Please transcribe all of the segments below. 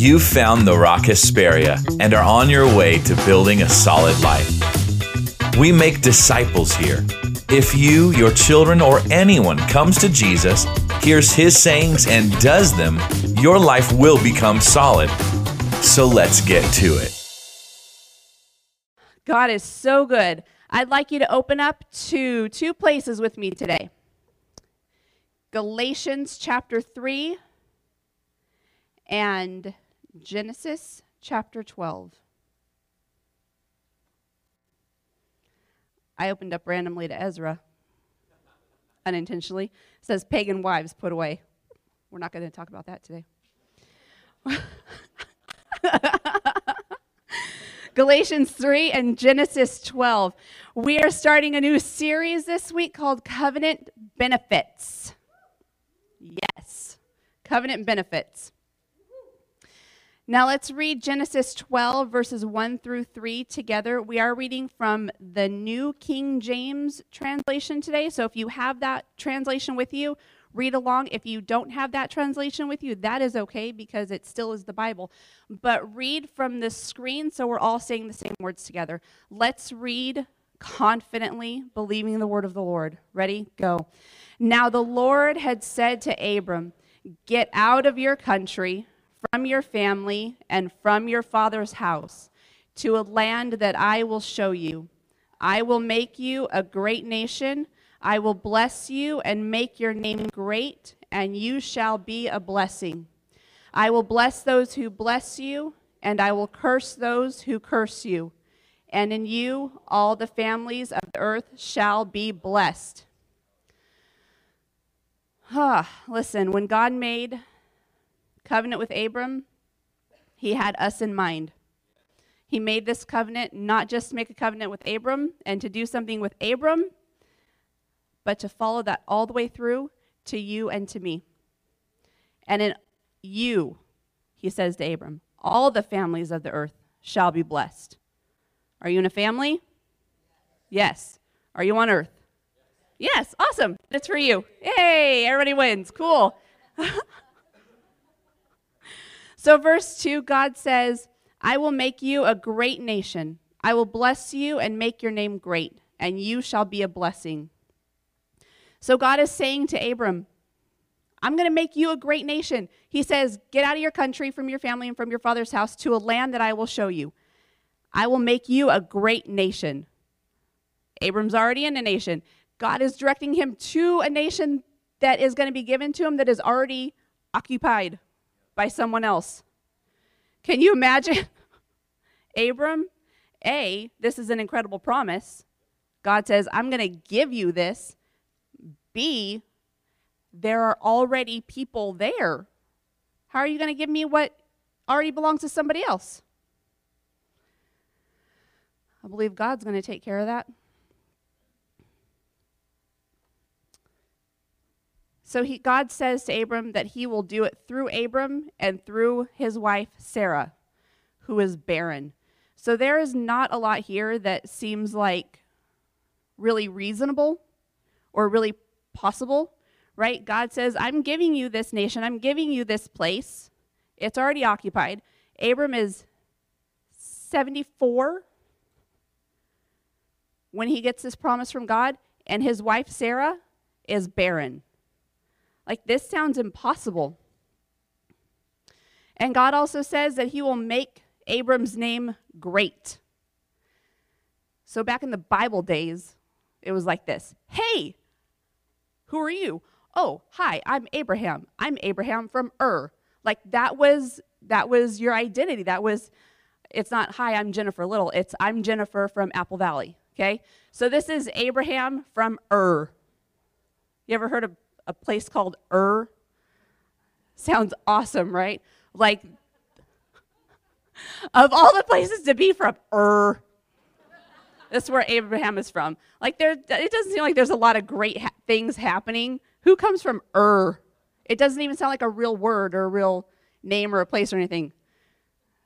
You've found the Rock Hesperia and are on your way to building a solid life. We make disciples here. If you, your children, or anyone comes to Jesus, hears his sayings, and does them, your life will become solid. So let's get to it. God is so good. I'd like you to open up to two places with me today Galatians chapter 3 and Genesis chapter 12. I opened up randomly to Ezra unintentionally. It says pagan wives put away. We're not going to talk about that today. Galatians 3 and Genesis 12. We are starting a new series this week called Covenant Benefits. Yes, covenant benefits. Now let's read Genesis 12, verses 1 through 3 together. We are reading from the New King James translation today. So if you have that translation with you, read along. If you don't have that translation with you, that is okay because it still is the Bible. But read from the screen so we're all saying the same words together. Let's read confidently, believing the word of the Lord. Ready? Go. Now the Lord had said to Abram, Get out of your country from your family and from your father's house to a land that I will show you. I will make you a great nation. I will bless you and make your name great, and you shall be a blessing. I will bless those who bless you, and I will curse those who curse you. And in you all the families of the earth shall be blessed. Ah, listen, when God made covenant with Abram, he had us in mind. He made this covenant not just to make a covenant with Abram and to do something with Abram, but to follow that all the way through to you and to me. And in you, he says to Abram, all the families of the earth shall be blessed. Are you in a family? Yes. Are you on earth? Yes. Awesome. That's for you. Yay. Everybody wins. Cool. So, verse 2, God says, I will make you a great nation. I will bless you and make your name great, and you shall be a blessing. So, God is saying to Abram, I'm going to make you a great nation. He says, Get out of your country, from your family, and from your father's house to a land that I will show you. I will make you a great nation. Abram's already in a nation. God is directing him to a nation that is going to be given to him that is already occupied by someone else. Can you imagine? Abram, A, this is an incredible promise. God says, I'm going to give you this. B, there are already people there. How are you going to give me what already belongs to somebody else? I believe God's going to take care of that. So he, God says to Abram that he will do it through Abram and through his wife Sarah, who is barren. So there is not a lot here that seems like really reasonable or really possible, right? God says, I'm giving you this nation, I'm giving you this place. It's already occupied. Abram is 74 when he gets this promise from God, and his wife Sarah is barren. Like, this sounds impossible. And God also says that he will make Abram's name great. So, back in the Bible days, it was like this Hey, who are you? Oh, hi, I'm Abraham. I'm Abraham from Ur. Like that was that was your identity. That was it's not hi, I'm Jennifer Little. It's I'm Jennifer from Apple Valley. Okay? So this is Abraham from Ur. You ever heard of a place called Ur. Sounds awesome, right? Like, of all the places to be from, Ur. That's where Abraham is from. Like, there, it doesn't seem like there's a lot of great ha- things happening. Who comes from Ur? It doesn't even sound like a real word or a real name or a place or anything.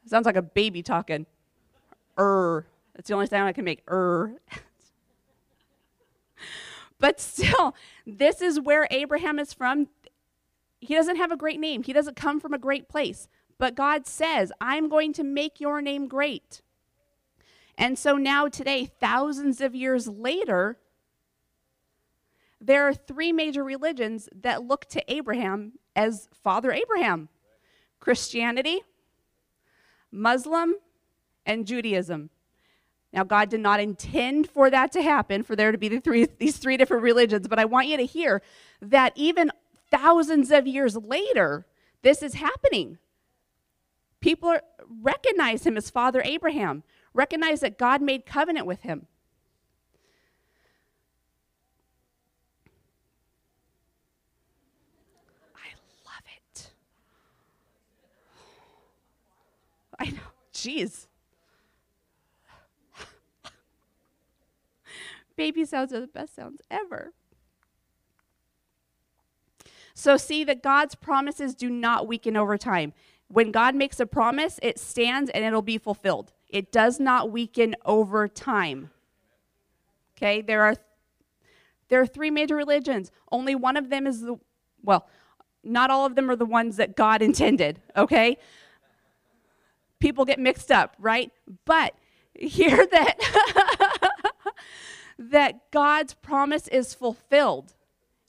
It sounds like a baby talking. Ur. That's the only sound I can make. Ur. But still, this is where Abraham is from. He doesn't have a great name, he doesn't come from a great place. But God says, I'm going to make your name great. And so now, today, thousands of years later, there are three major religions that look to Abraham as Father Abraham Christianity, Muslim, and Judaism. Now, God did not intend for that to happen, for there to be the three, these three different religions, but I want you to hear that even thousands of years later, this is happening. People are, recognize him as Father Abraham, recognize that God made covenant with him. I love it. I know. Jeez. Baby sounds are the best sounds ever. So, see that God's promises do not weaken over time. When God makes a promise, it stands and it'll be fulfilled. It does not weaken over time. Okay, there are there are three major religions. Only one of them is the well, not all of them are the ones that God intended, okay? People get mixed up, right? But hear that that God's promise is fulfilled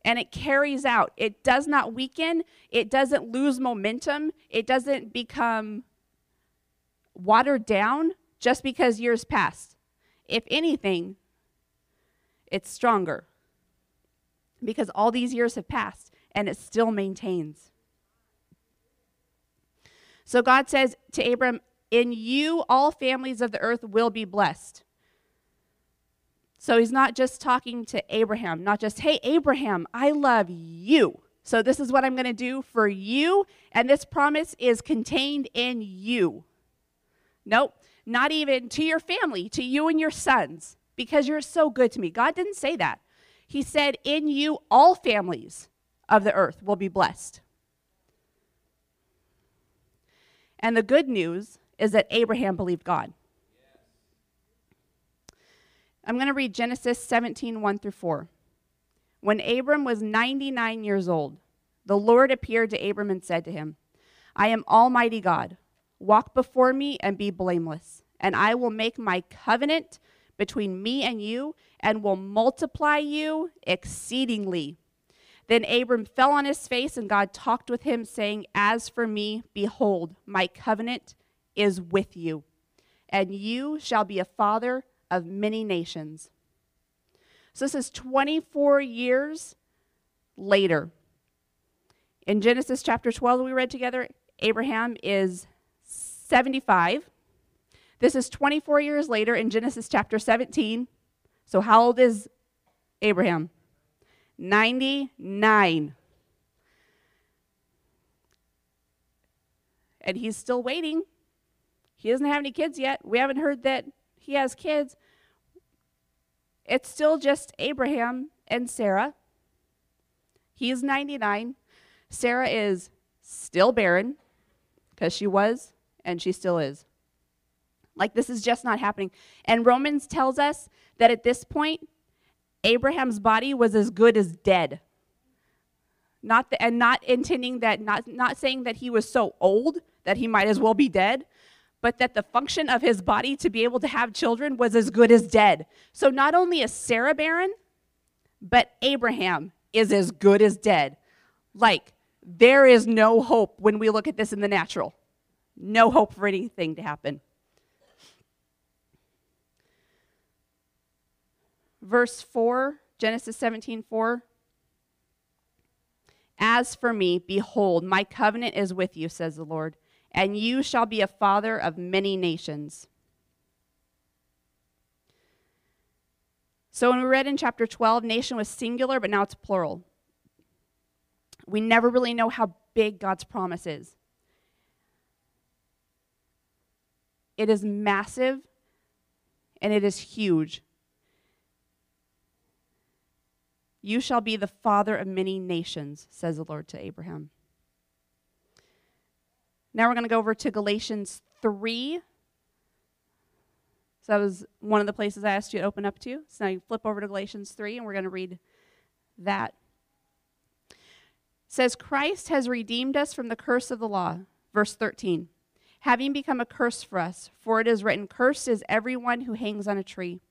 and it carries out. It does not weaken, it doesn't lose momentum, it doesn't become watered down just because years passed. If anything, it's stronger because all these years have passed and it still maintains. So God says to Abram, In you all families of the earth will be blessed. So he's not just talking to Abraham, not just, hey, Abraham, I love you. So this is what I'm going to do for you. And this promise is contained in you. Nope, not even to your family, to you and your sons, because you're so good to me. God didn't say that. He said, in you, all families of the earth will be blessed. And the good news is that Abraham believed God. I'm going to read Genesis 17, 1 through 4. When Abram was 99 years old, the Lord appeared to Abram and said to him, I am Almighty God. Walk before me and be blameless, and I will make my covenant between me and you and will multiply you exceedingly. Then Abram fell on his face, and God talked with him, saying, As for me, behold, my covenant is with you, and you shall be a father of many nations. So this is 24 years later. In Genesis chapter 12, we read together, Abraham is 75. This is 24 years later in Genesis chapter 17. So, how old is Abraham? 99. And he's still waiting. He doesn't have any kids yet. We haven't heard that he has kids. It's still just Abraham and Sarah. He's 99. Sarah is still barren because she was and she still is. Like this is just not happening. And Romans tells us that at this point, Abraham's body was as good as dead. Not the, and not intending that, not, not saying that he was so old that he might as well be dead, but that the function of his body to be able to have children was as good as dead. So not only is Sarah barren, but Abraham is as good as dead. Like, there is no hope when we look at this in the natural. No hope for anything to happen. Verse 4, Genesis 17 4. As for me, behold, my covenant is with you, says the Lord, and you shall be a father of many nations. So when we read in chapter 12, nation was singular, but now it's plural. We never really know how big God's promise is. It is massive and it is huge. You shall be the father of many nations, says the Lord to Abraham. Now we're going to go over to Galatians 3. So that was one of the places I asked you to open up to. So now you flip over to Galatians 3, and we're going to read that. It says, Christ has redeemed us from the curse of the law Verse 13 Having become a curse for us, for it is written, Cursed is everyone who hangs on a tree,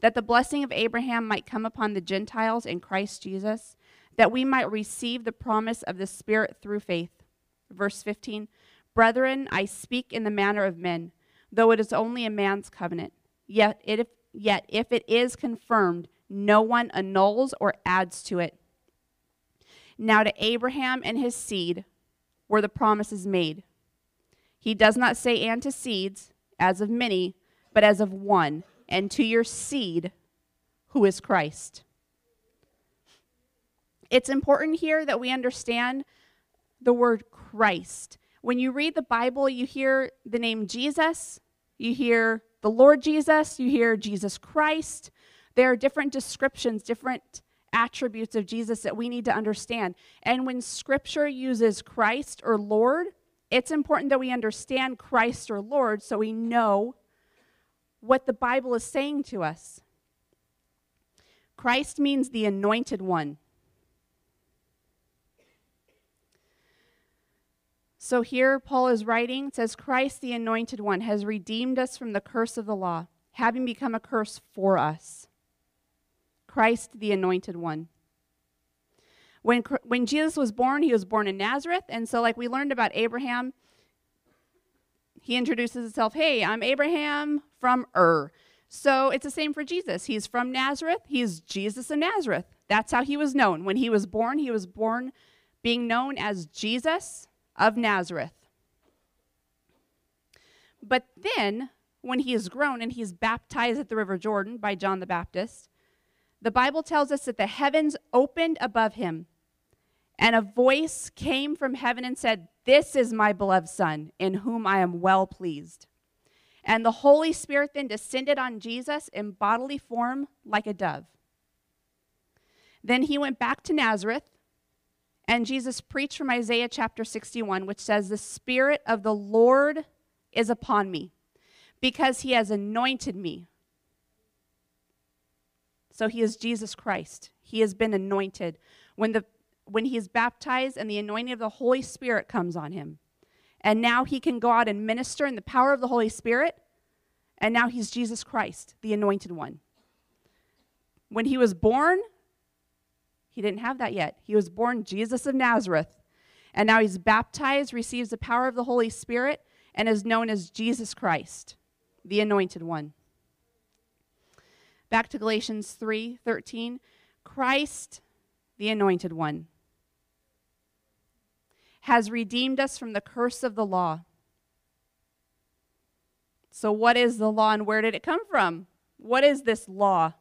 that the blessing of Abraham might come upon the Gentiles in Christ Jesus, that we might receive the promise of the Spirit through faith. Verse 15 Brethren, I speak in the manner of men, though it is only a man's covenant. Yet, it, yet if it is confirmed, no one annuls or adds to it. Now to Abraham and his seed were the promises made. He does not say, and to seeds, as of many, but as of one, and to your seed, who is Christ. It's important here that we understand the word Christ. When you read the Bible, you hear the name Jesus, you hear the Lord Jesus, you hear Jesus Christ. There are different descriptions, different attributes of Jesus that we need to understand. And when scripture uses Christ or Lord, it's important that we understand Christ or Lord so we know what the Bible is saying to us. Christ means the anointed one. So here Paul is writing, says, Christ the anointed one has redeemed us from the curse of the law, having become a curse for us. Christ the anointed one. When, when Jesus was born, he was born in Nazareth. And so, like we learned about Abraham, he introduces himself Hey, I'm Abraham from Ur. So it's the same for Jesus. He's from Nazareth. He's Jesus of Nazareth. That's how he was known. When he was born, he was born being known as Jesus of Nazareth. But then, when he is grown and he's baptized at the River Jordan by John the Baptist, the Bible tells us that the heavens opened above him, and a voice came from heaven and said, This is my beloved Son, in whom I am well pleased. And the Holy Spirit then descended on Jesus in bodily form like a dove. Then he went back to Nazareth, and Jesus preached from Isaiah chapter 61, which says, The Spirit of the Lord is upon me, because he has anointed me so he is Jesus Christ. He has been anointed. When, the, when he is baptized and the anointing of the Holy Spirit comes on him. And now he can go out and minister in the power of the Holy Spirit. And now he's Jesus Christ, the anointed one. When he was born, he didn't have that yet. He was born Jesus of Nazareth. And now he's baptized, receives the power of the Holy Spirit, and is known as Jesus Christ, the anointed one. Back to Galatians 3:13, Christ, the anointed one, has redeemed us from the curse of the law. So, what is the law and where did it come from? What is this law?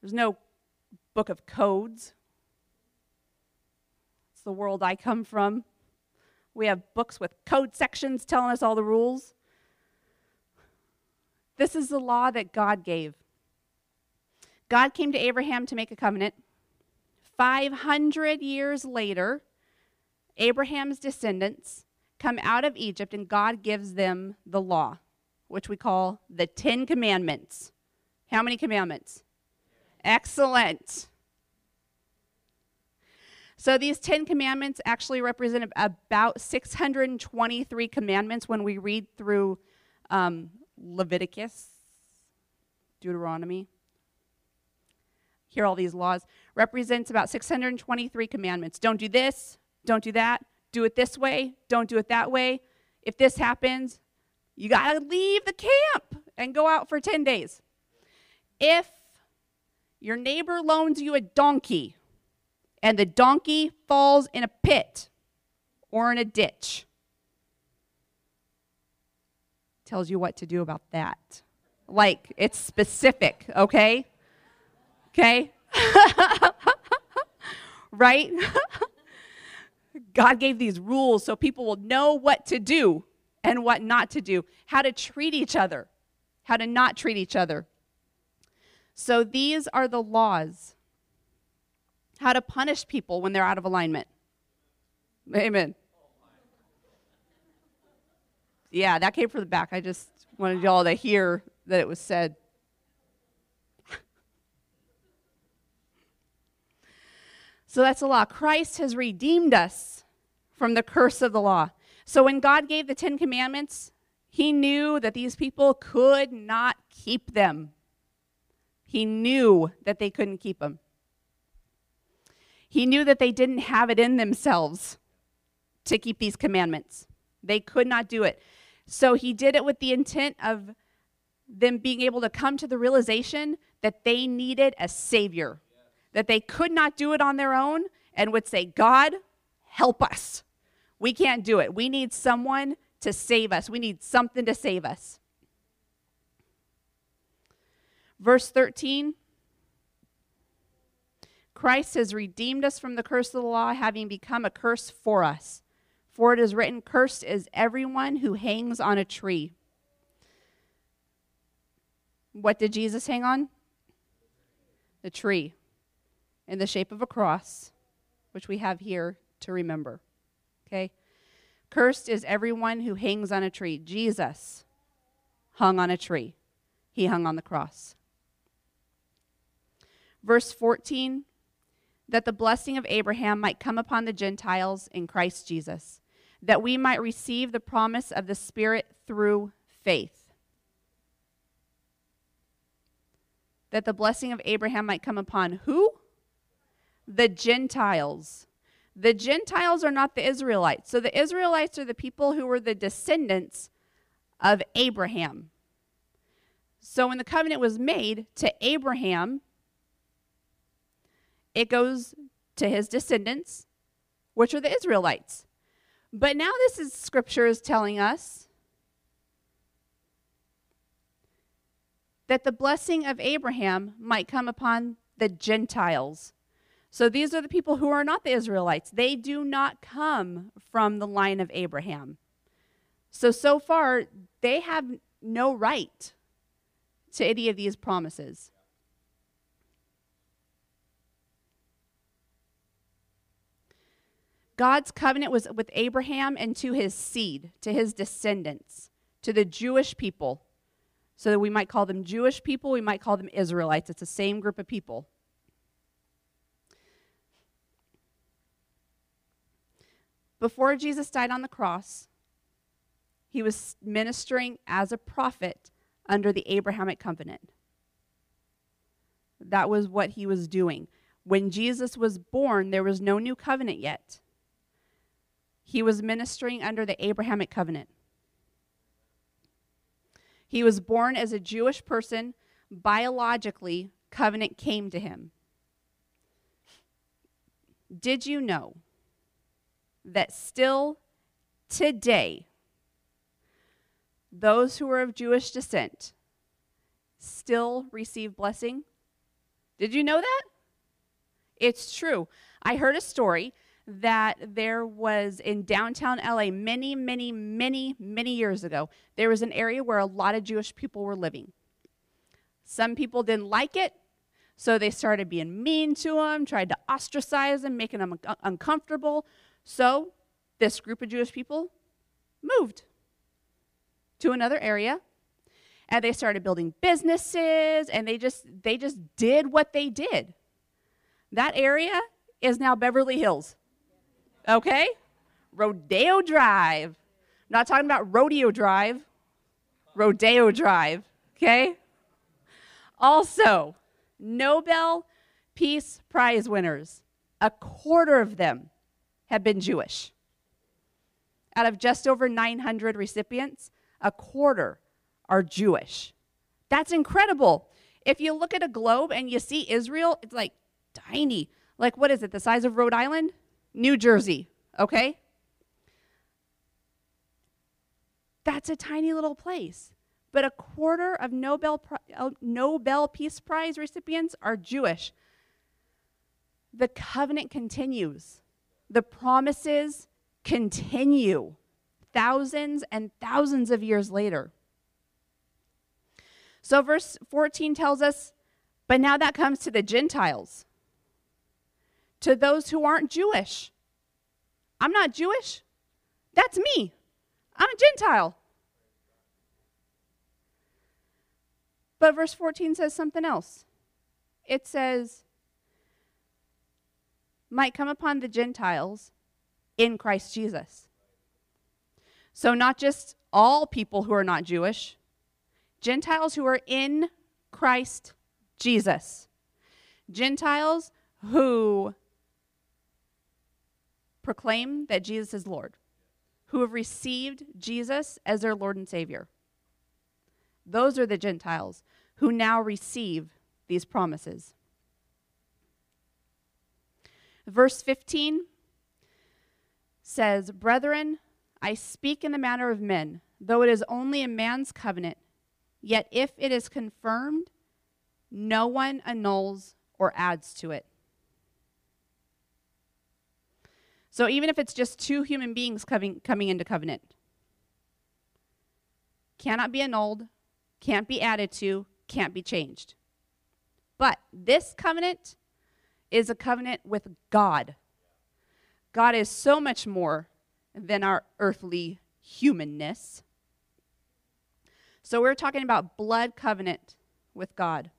There's no book of codes. It's the world I come from. We have books with code sections telling us all the rules. This is the law that God gave. God came to Abraham to make a covenant. 500 years later, Abraham's descendants come out of Egypt and God gives them the law, which we call the Ten Commandments. How many commandments? Excellent. So these Ten Commandments actually represent about 623 commandments when we read through um, Leviticus, Deuteronomy, hear all these laws, represents about 623 commandments. Don't do this, don't do that, do it this way, don't do it that way. If this happens, you got to leave the camp and go out for 10 days. If your neighbor loans you a donkey and the donkey falls in a pit or in a ditch, tells you what to do about that. Like, it's specific, okay? Okay? right? God gave these rules so people will know what to do and what not to do, how to treat each other, how to not treat each other. So these are the laws. How to punish people when they're out of alignment. Amen. Yeah, that came from the back. I just wanted y'all to hear that it was said. So that's the law. Christ has redeemed us from the curse of the law. So when God gave the Ten Commandments, he knew that these people could not keep them. He knew that they couldn't keep them. He knew that they didn't have it in themselves to keep these commandments. They could not do it. So he did it with the intent of them being able to come to the realization that they needed a savior, that they could not do it on their own, and would say, God, help us. We can't do it. We need someone to save us, we need something to save us. Verse 13 Christ has redeemed us from the curse of the law, having become a curse for us. For it is written, Cursed is everyone who hangs on a tree. What did Jesus hang on? The tree in the shape of a cross, which we have here to remember. Okay? Cursed is everyone who hangs on a tree. Jesus hung on a tree, he hung on the cross. Verse 14 that the blessing of Abraham might come upon the Gentiles in Christ Jesus, that we might receive the promise of the Spirit through faith. That the blessing of Abraham might come upon who? The Gentiles. The Gentiles are not the Israelites. So the Israelites are the people who were the descendants of Abraham. So when the covenant was made to Abraham, it goes to his descendants, which are the Israelites. But now this is scripture is telling us that the blessing of Abraham might come upon the Gentiles. So these are the people who are not the Israelites. They do not come from the line of Abraham. So, so far, they have no right to any of these promises. God's covenant was with Abraham and to his seed, to his descendants, to the Jewish people. So that we might call them Jewish people, we might call them Israelites. It's the same group of people. Before Jesus died on the cross, he was ministering as a prophet under the Abrahamic covenant. That was what he was doing. When Jesus was born, there was no new covenant yet. He was ministering under the Abrahamic covenant. He was born as a Jewish person. Biologically, covenant came to him. Did you know that still today, those who are of Jewish descent still receive blessing? Did you know that? It's true. I heard a story that there was in downtown LA many, many, many, many years ago, there was an area where a lot of Jewish people were living. Some people didn't like it, so they started being mean to them, tried to ostracize them, making them un- uncomfortable. So this group of Jewish people moved to another area and they started building businesses and they just they just did what they did. That area is now Beverly Hills. Okay? Rodeo Drive. I'm not talking about Rodeo Drive, Rodeo Drive. Okay? Also, Nobel Peace Prize winners, a quarter of them have been Jewish. Out of just over 900 recipients, a quarter are Jewish. That's incredible. If you look at a globe and you see Israel, it's like tiny. Like, what is it, the size of Rhode Island? New Jersey, okay? That's a tiny little place. But a quarter of Nobel, uh, Nobel Peace Prize recipients are Jewish. The covenant continues, the promises continue thousands and thousands of years later. So, verse 14 tells us, but now that comes to the Gentiles to those who aren't Jewish. I'm not Jewish. That's me. I'm a Gentile. But verse 14 says something else. It says, might come upon the Gentiles in Christ Jesus. So, not just all people who are not Jewish, Gentiles who are in Christ Jesus. Gentiles who proclaim that Jesus is Lord, who have received Jesus as their Lord and Savior. Those are the Gentiles who now receive these promises. Verse 15 says, Brethren, I speak in the manner of men, though it is only a man's covenant, yet if it is confirmed, no one annuls or adds to it. So even if it's just two human beings coming, coming into covenant, cannot be annulled, can't be added to, can't be changed. But this covenant is a covenant with God. God is so much more than our earthly humanness. So we're talking about blood covenant with God.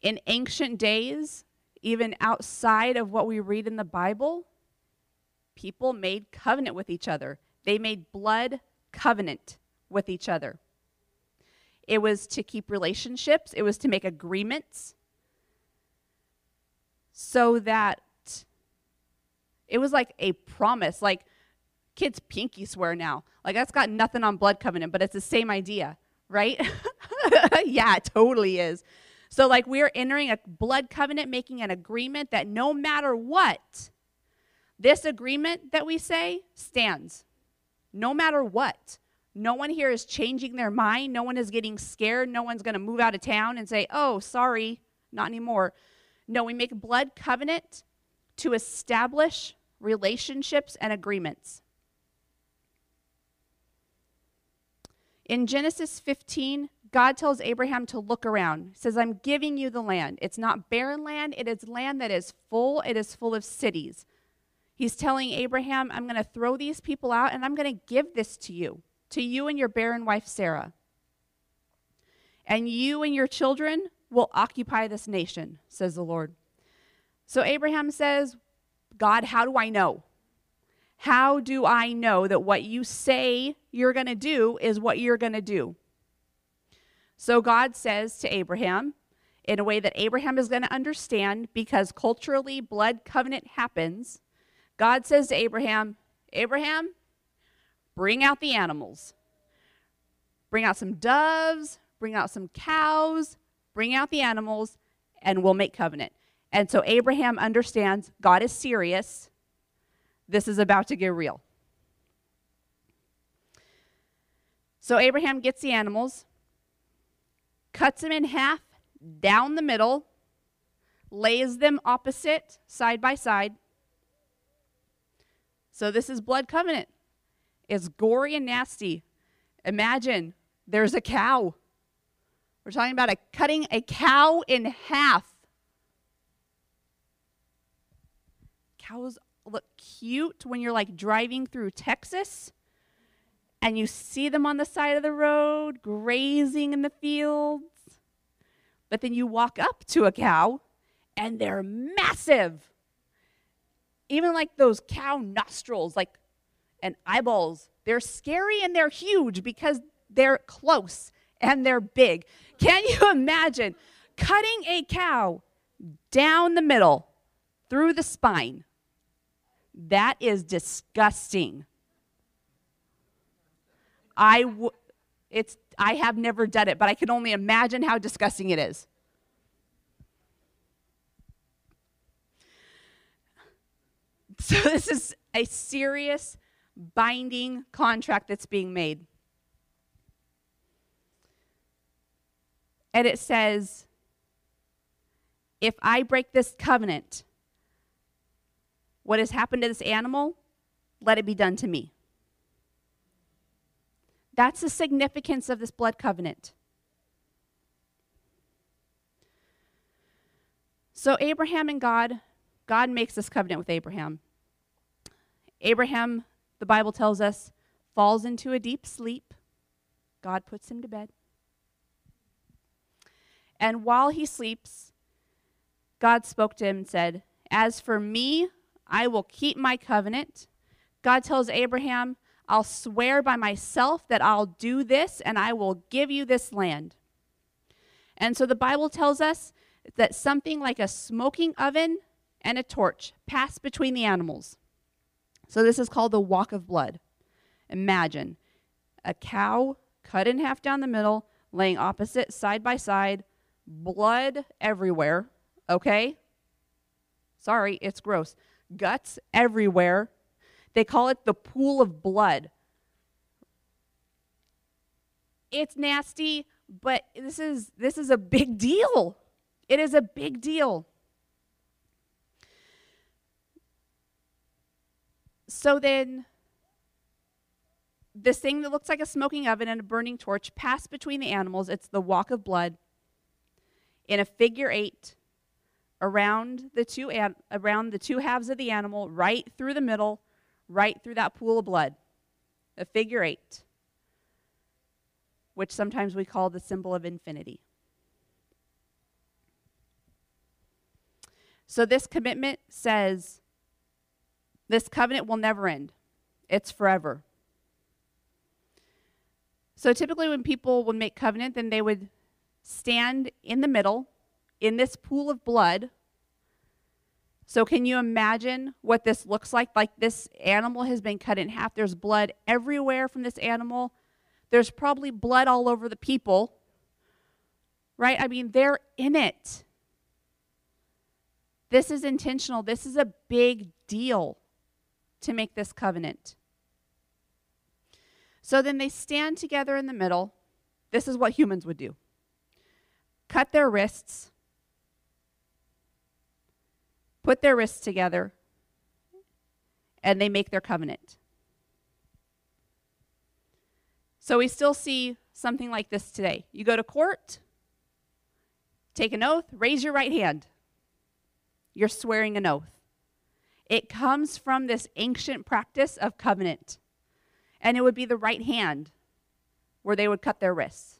In ancient days, even outside of what we read in the Bible, people made covenant with each other. They made blood covenant with each other. It was to keep relationships, it was to make agreements so that it was like a promise. Like kids pinky swear now. Like that's got nothing on blood covenant, but it's the same idea, right? yeah, it totally is. So, like, we're entering a blood covenant, making an agreement that no matter what, this agreement that we say stands. No matter what. No one here is changing their mind. No one is getting scared. No one's going to move out of town and say, oh, sorry, not anymore. No, we make blood covenant to establish relationships and agreements. In Genesis 15, God tells Abraham to look around. He says, I'm giving you the land. It's not barren land, it is land that is full, it is full of cities. He's telling Abraham, I'm going to throw these people out and I'm going to give this to you, to you and your barren wife Sarah. And you and your children will occupy this nation, says the Lord. So Abraham says, God, how do I know? How do I know that what you say you're going to do is what you're going to do? So God says to Abraham, in a way that Abraham is going to understand, because culturally blood covenant happens, God says to Abraham, Abraham, bring out the animals. Bring out some doves, bring out some cows, bring out the animals, and we'll make covenant. And so Abraham understands God is serious. This is about to get real. So Abraham gets the animals cuts them in half down the middle, lays them opposite, side by side. So this is blood covenant. It's gory and nasty. Imagine there's a cow. We're talking about a cutting a cow in half. Cows look cute when you're like driving through Texas and you see them on the side of the road grazing in the fields. But then you walk up to a cow and they're massive. Even like those cow nostrils, like and eyeballs, they're scary and they're huge because they're close and they're big. Can you imagine cutting a cow down the middle through the spine? That is disgusting. I w- it's I have never done it, but I can only imagine how disgusting it is. So this is a serious binding contract that's being made. And it says, if I break this covenant, what has happened to this animal, let it be done to me. That's the significance of this blood covenant. So, Abraham and God, God makes this covenant with Abraham. Abraham, the Bible tells us, falls into a deep sleep. God puts him to bed. And while he sleeps, God spoke to him and said, As for me, I will keep my covenant God tells Abraham, I'll swear by myself that I'll do this and I will give you this land. And so the Bible tells us that something like a smoking oven and a torch pass between the animals. So this is called the walk of blood. Imagine a cow cut in half down the middle, laying opposite side by side, blood everywhere, okay? Sorry, it's gross. Guts everywhere. They call it the pool of blood. It's nasty, but this is this is a big deal. It is a big deal. So then this thing that looks like a smoking oven and a burning torch pass between the animals. It's the walk of blood in a figure eight around the two around the two halves of the animal, right through the middle, right through that pool of blood. A figure eight, which sometimes we call the symbol of infinity. So this commitment says this covenant will never end. It's forever. So typically, when people would make covenant, then they would stand in the middle in this pool of blood. So, can you imagine what this looks like? Like this animal has been cut in half. There's blood everywhere from this animal. There's probably blood all over the people, right? I mean, they're in it. This is intentional. This is a big deal to make this covenant. So then they stand together in the middle. This is what humans would do cut their wrists, put their wrists together, and they make their covenant. So we still see something like this today. You go to court, take an oath, raise your right hand. You're swearing an oath. It comes from this ancient practice of covenant and it would be the right hand where they would cut their wrists.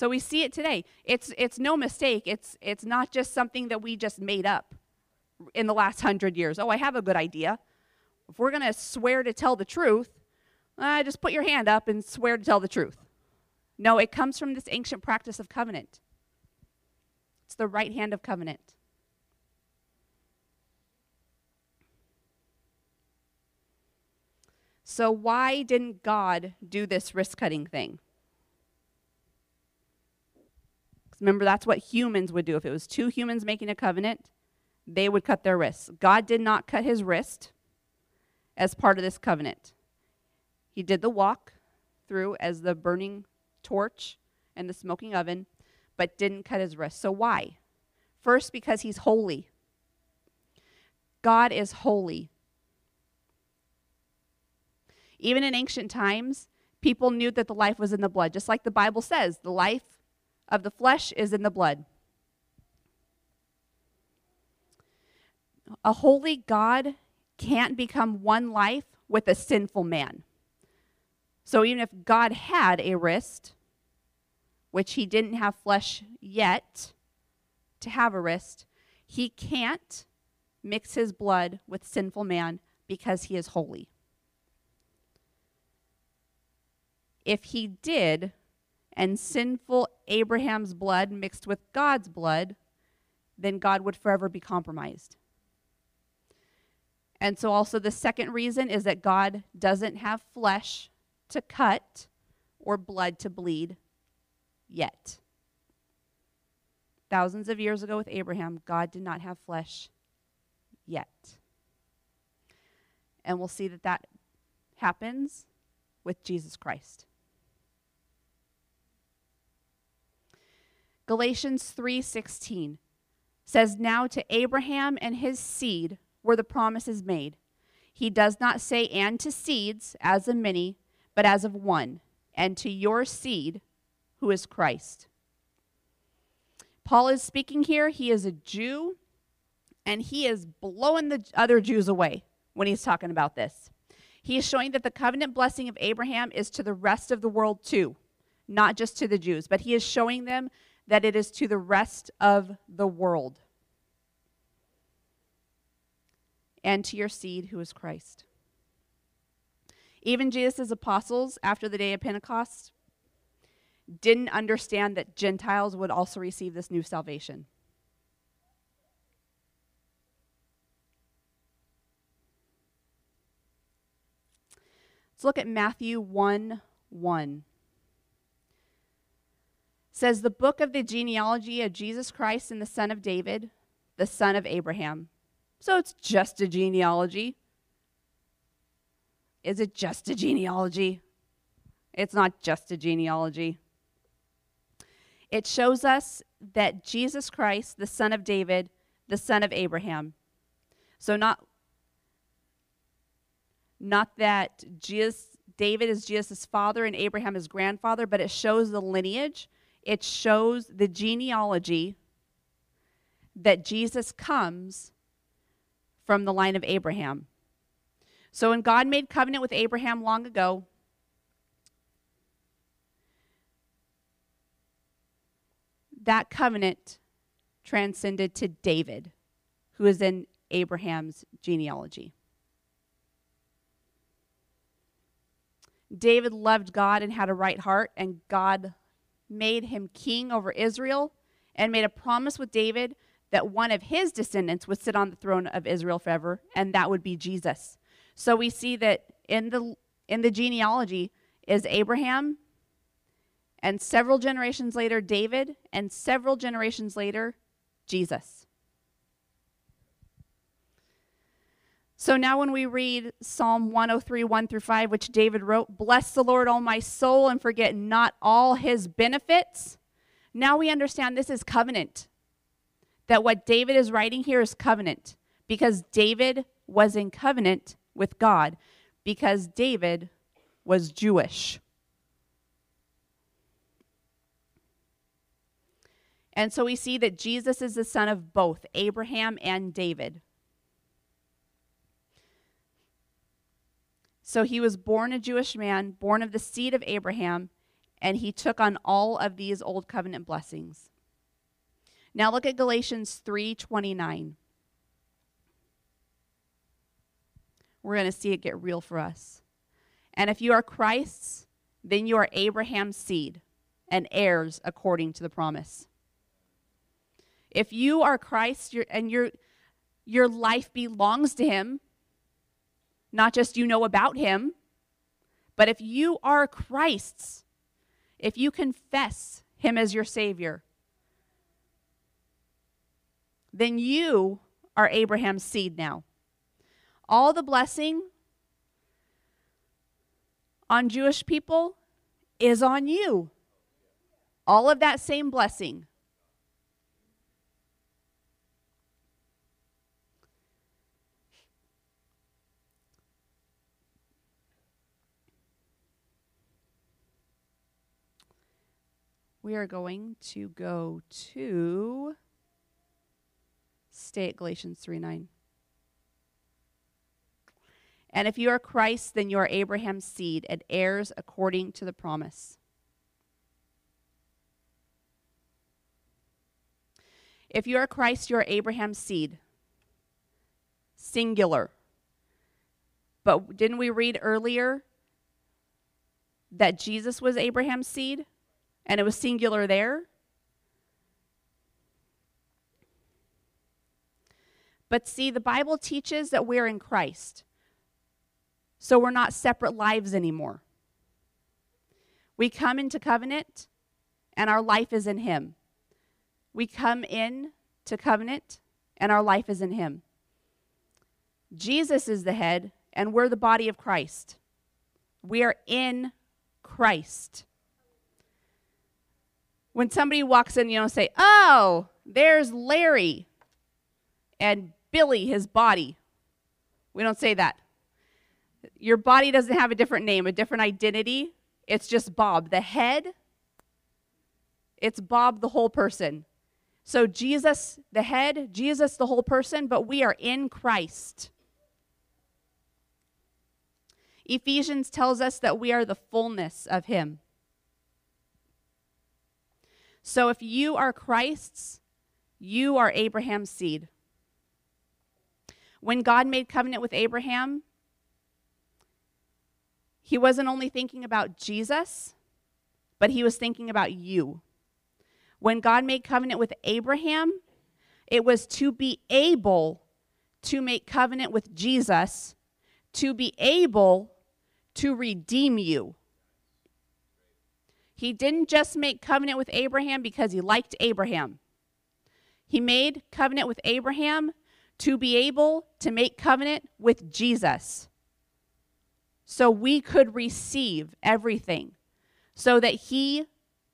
So we see it today. It's, it's no mistake. It's, it's not just something that we just made up in the last hundred years. Oh, I have a good idea. If we're going to swear to tell the truth, uh, just put your hand up and swear to tell the truth. No, it comes from this ancient practice of covenant. It's the right hand of covenant. So, why didn't God do this risk cutting thing? Remember, that's what humans would do. If it was two humans making a covenant, they would cut their wrists. God did not cut his wrist as part of this covenant. He did the walk through as the burning torch and the smoking oven, but didn't cut his wrist. So, why? First, because he's holy. God is holy. Even in ancient times, people knew that the life was in the blood, just like the Bible says the life of the flesh is in the blood. A holy God can't become one life with a sinful man. So even if God had a wrist, which he didn't have flesh yet to have a wrist, he can't mix his blood with sinful man because he is holy. If he did, and sinful Abraham's blood mixed with God's blood, then God would forever be compromised. And so, also, the second reason is that God doesn't have flesh to cut or blood to bleed yet. Thousands of years ago with Abraham, God did not have flesh yet. And we'll see that that happens with Jesus Christ. Galatians 3:16 says now to Abraham and his seed were the promises made. He does not say and to seeds as of many, but as of one, and to your seed who is Christ. Paul is speaking here. He is a Jew, and he is blowing the other Jews away when he's talking about this. He is showing that the covenant blessing of Abraham is to the rest of the world too, not just to the Jews, but he is showing them that it is to the rest of the world and to your seed who is Christ. Even Jesus' apostles, after the day of Pentecost, didn't understand that Gentiles would also receive this new salvation. Let's look at Matthew 1 1. Says the book of the genealogy of Jesus Christ and the son of David, the son of Abraham. So it's just a genealogy. Is it just a genealogy? It's not just a genealogy. It shows us that Jesus Christ, the son of David, the son of Abraham. So not not that Jesus, David is Jesus' father and Abraham his grandfather, but it shows the lineage. It shows the genealogy that Jesus comes from the line of Abraham. So when God made covenant with Abraham long ago, that covenant transcended to David, who is in Abraham's genealogy. David loved God and had a right heart, and God made him king over Israel and made a promise with David that one of his descendants would sit on the throne of Israel forever, and that would be Jesus. So we see that in the in the genealogy is Abraham, and several generations later David, and several generations later Jesus. So now, when we read Psalm 103, 1 through 5, which David wrote, Bless the Lord, all my soul, and forget not all his benefits. Now we understand this is covenant. That what David is writing here is covenant because David was in covenant with God, because David was Jewish. And so we see that Jesus is the son of both Abraham and David. So he was born a Jewish man, born of the seed of Abraham, and he took on all of these old covenant blessings. Now look at Galatians 3:29. We're going to see it get real for us. And if you are Christ's, then you are Abraham's seed and heirs according to the promise. If you are Christ and your your life belongs to him, not just you know about him, but if you are Christ's, if you confess him as your Savior, then you are Abraham's seed now. All the blessing on Jewish people is on you. All of that same blessing. We are going to go to stay at Galatians 3 9. And if you are Christ, then you are Abraham's seed and heirs according to the promise. If you are Christ, you are Abraham's seed. Singular. But didn't we read earlier that Jesus was Abraham's seed? And it was singular there. But see, the Bible teaches that we're in Christ. So we're not separate lives anymore. We come into covenant and our life is in Him. We come in to covenant and our life is in Him. Jesus is the head and we're the body of Christ. We are in Christ. When somebody walks in, you don't say, oh, there's Larry and Billy, his body. We don't say that. Your body doesn't have a different name, a different identity. It's just Bob. The head, it's Bob, the whole person. So Jesus, the head, Jesus, the whole person, but we are in Christ. Ephesians tells us that we are the fullness of Him. So if you are Christ's, you are Abraham's seed. When God made covenant with Abraham, He wasn't only thinking about Jesus, but he was thinking about you. When God made covenant with Abraham, it was to be able to make covenant with Jesus, to be able to redeem you. He didn't just make covenant with Abraham because he liked Abraham. He made covenant with Abraham to be able to make covenant with Jesus. So we could receive everything, so that he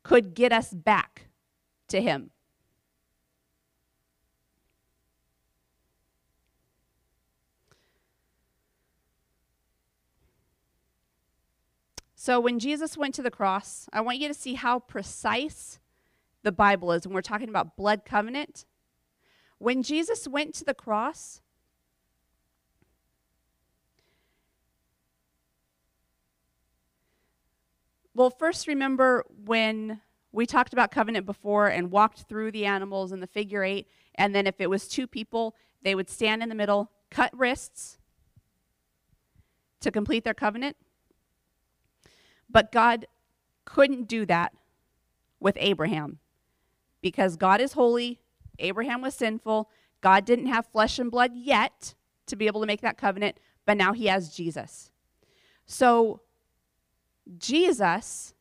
could get us back to him. So when Jesus went to the cross, I want you to see how precise the Bible is when we're talking about blood covenant. When Jesus went to the cross, well, first remember when we talked about covenant before and walked through the animals and the figure eight, and then if it was two people, they would stand in the middle, cut wrists to complete their covenant. But God couldn't do that with Abraham because God is holy, Abraham was sinful, God didn't have flesh and blood yet to be able to make that covenant, but now he has Jesus. So, Jesus,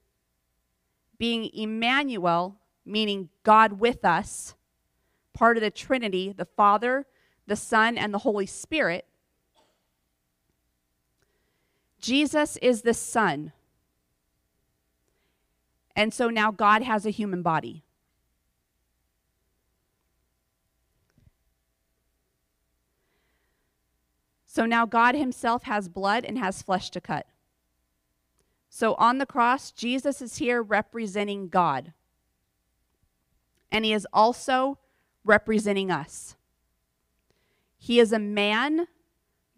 being Emmanuel, meaning God with us, part of the Trinity, the Father, the Son, and the Holy Spirit, Jesus is the Son and so now God has a human body. So now God himself has blood and has flesh to cut. So on the cross, Jesus is here representing God. And he is also representing us. He is a man,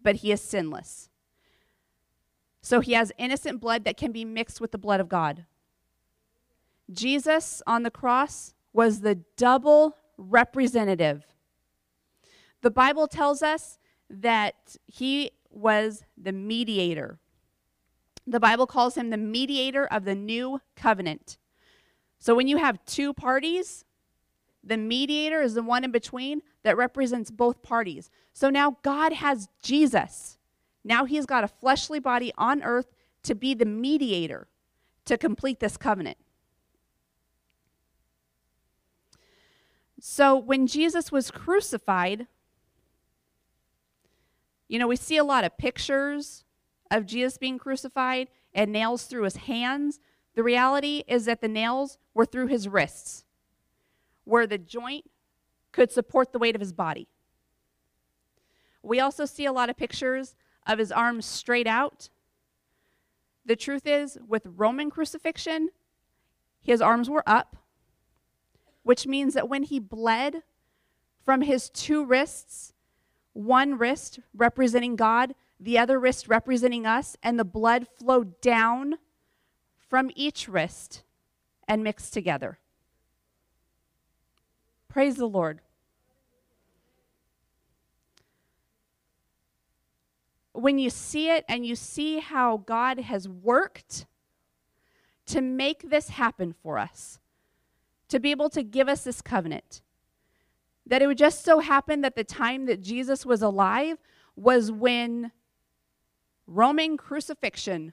but he is sinless. So he has innocent blood that can be mixed with the blood of God. Jesus on the cross was the double representative. The Bible tells us that he was the mediator. The Bible calls him the mediator of the new covenant. So when you have two parties, the mediator is the one in between that represents both parties. So now God has Jesus. Now he's got a fleshly body on earth to be the mediator to complete this covenant. So when Jesus was crucified, you know, we see a lot of pictures of Jesus being crucified and nails through his hands. The reality is that the nails were through his wrists, where the joint could support the weight of his body. We also see a lot of pictures of his arms straight out. The truth is, with Roman crucifixion, his arms were up which means that when he bled from his two wrists, one wrist representing God, the other wrist representing us, and the blood flowed down from each wrist and mixed together. Praise the Lord. When you see it and you see how God has worked to make this happen for us, to be able to give us this covenant. That it would just so happen that the time that Jesus was alive was when Roman crucifixion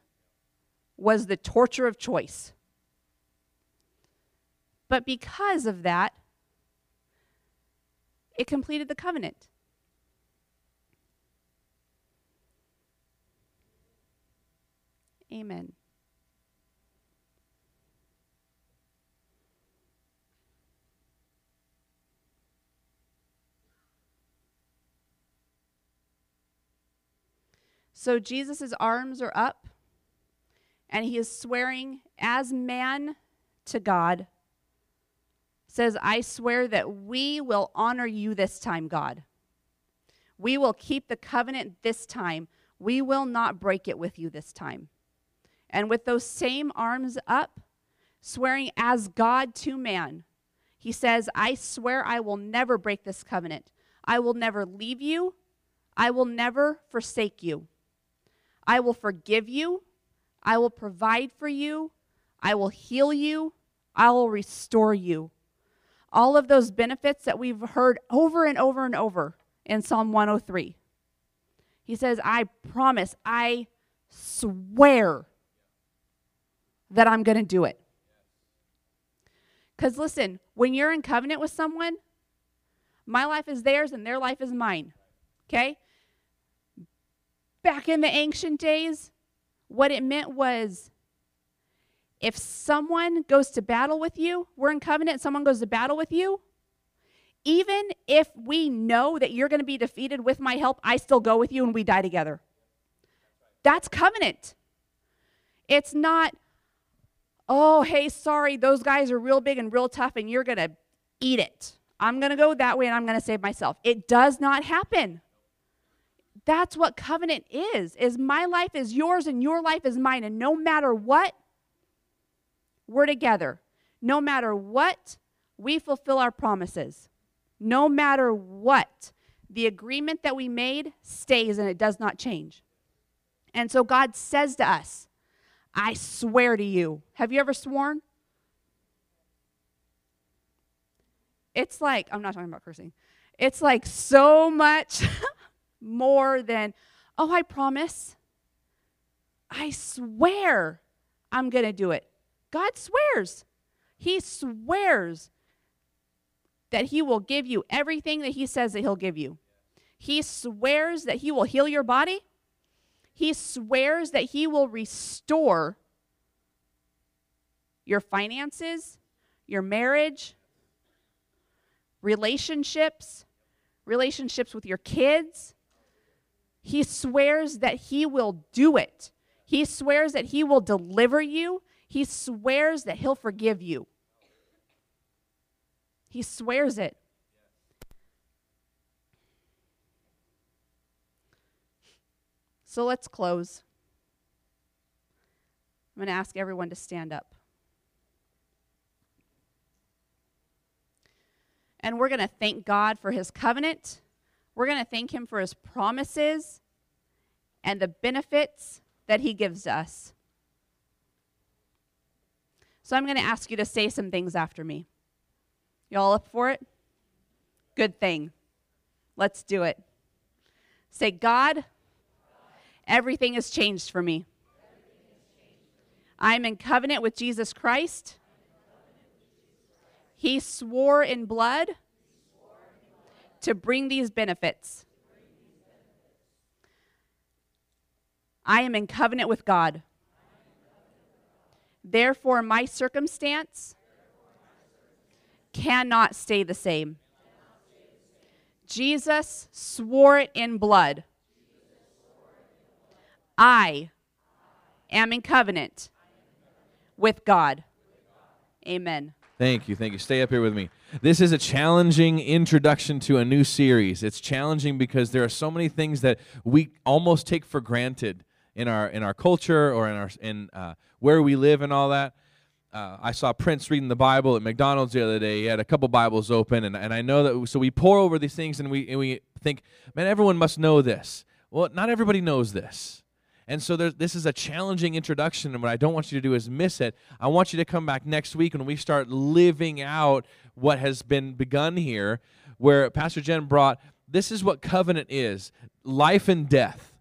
was the torture of choice. But because of that, it completed the covenant. Amen. So Jesus' arms are up, and he is swearing as man to God. Says, I swear that we will honor you this time, God. We will keep the covenant this time. We will not break it with you this time. And with those same arms up, swearing as God to man, he says, I swear I will never break this covenant. I will never leave you. I will never forsake you. I will forgive you. I will provide for you, I will heal you, I will restore you. All of those benefits that we've heard over and over and over in Psalm 103. He says, I promise, I swear that I'm going to do it. Because listen, when you're in covenant with someone, my life is theirs and their life is mine. Okay? Back in the ancient days, what it meant was if someone goes to battle with you, we're in covenant, someone goes to battle with you, even if we know that you're going to be defeated with my help, I still go with you and we die together. That's covenant. It's not, oh, hey, sorry, those guys are real big and real tough and you're going to eat it. I'm going to go that way and I'm going to save myself. It does not happen. That's what covenant is. Is my life is yours and your life is mine and no matter what we're together. No matter what, we fulfill our promises. No matter what, the agreement that we made stays and it does not change. And so God says to us, I swear to you. Have you ever sworn? It's like, I'm not talking about cursing. It's like so much more than, oh, I promise. I swear I'm going to do it. God swears. He swears that He will give you everything that He says that He'll give you. He swears that He will heal your body. He swears that He will restore your finances, your marriage, relationships, relationships with your kids. He swears that He will do it. He swears that He will deliver you. He swears that He'll forgive you. He swears it. So let's close. I'm going to ask everyone to stand up. And we're going to thank God for his covenant. We're going to thank him for his promises and the benefits that he gives us. So I'm going to ask you to say some things after me. Y'all up for it? Good thing. Let's do it. Say, God, everything has changed for me. I'm in covenant with Jesus Christ. He swore in blood to bring these benefits. I am in covenant with God. Therefore, my circumstance cannot stay the same. Jesus swore it in blood. I am in covenant with God. Amen. Thank you. Thank you. Stay up here with me. This is a challenging introduction to a new series. It's challenging because there are so many things that we almost take for granted in our in our culture or in our in uh, where we live and all that. Uh, I saw Prince reading the Bible at McDonald's the other day. He had a couple Bibles open, and, and I know that. So we pour over these things, and we and we think, man, everyone must know this. Well, not everybody knows this. And so this is a challenging introduction, and what I don't want you to do is miss it. I want you to come back next week when we start living out what has been begun here, where Pastor Jen brought this is what covenant is life and death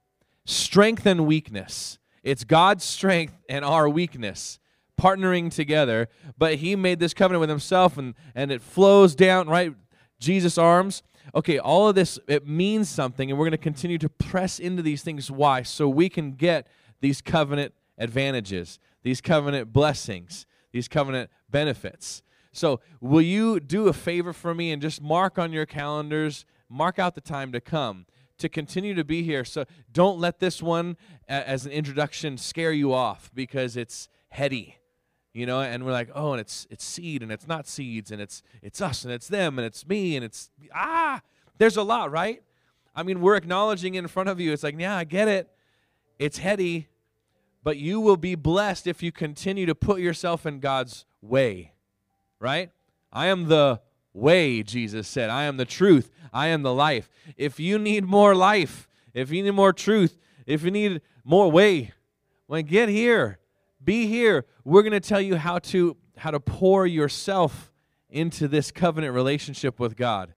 strength and weakness. It's God's strength and our weakness partnering together. But He made this covenant with Himself, and, and it flows down, right? Jesus' arms. Okay, all of this, it means something, and we're going to continue to press into these things. Why? So we can get these covenant advantages, these covenant blessings, these covenant benefits. So, will you do a favor for me and just mark on your calendars, mark out the time to come? to continue to be here. So don't let this one, as an introduction, scare you off because it's heady, you know. And we're like, oh, and it's it's seed, and it's not seeds, and it's it's us, and it's them, and it's me, and it's ah. There's a lot, right? I mean, we're acknowledging in front of you. It's like, yeah, I get it. It's heady, but you will be blessed if you continue to put yourself in God's way, right? I am the way, Jesus said. I am the truth. I am the life. If you need more life, if you need more truth, if you need more way, Like, get here, be here. We're going to tell you how to how to pour yourself into this covenant relationship with God.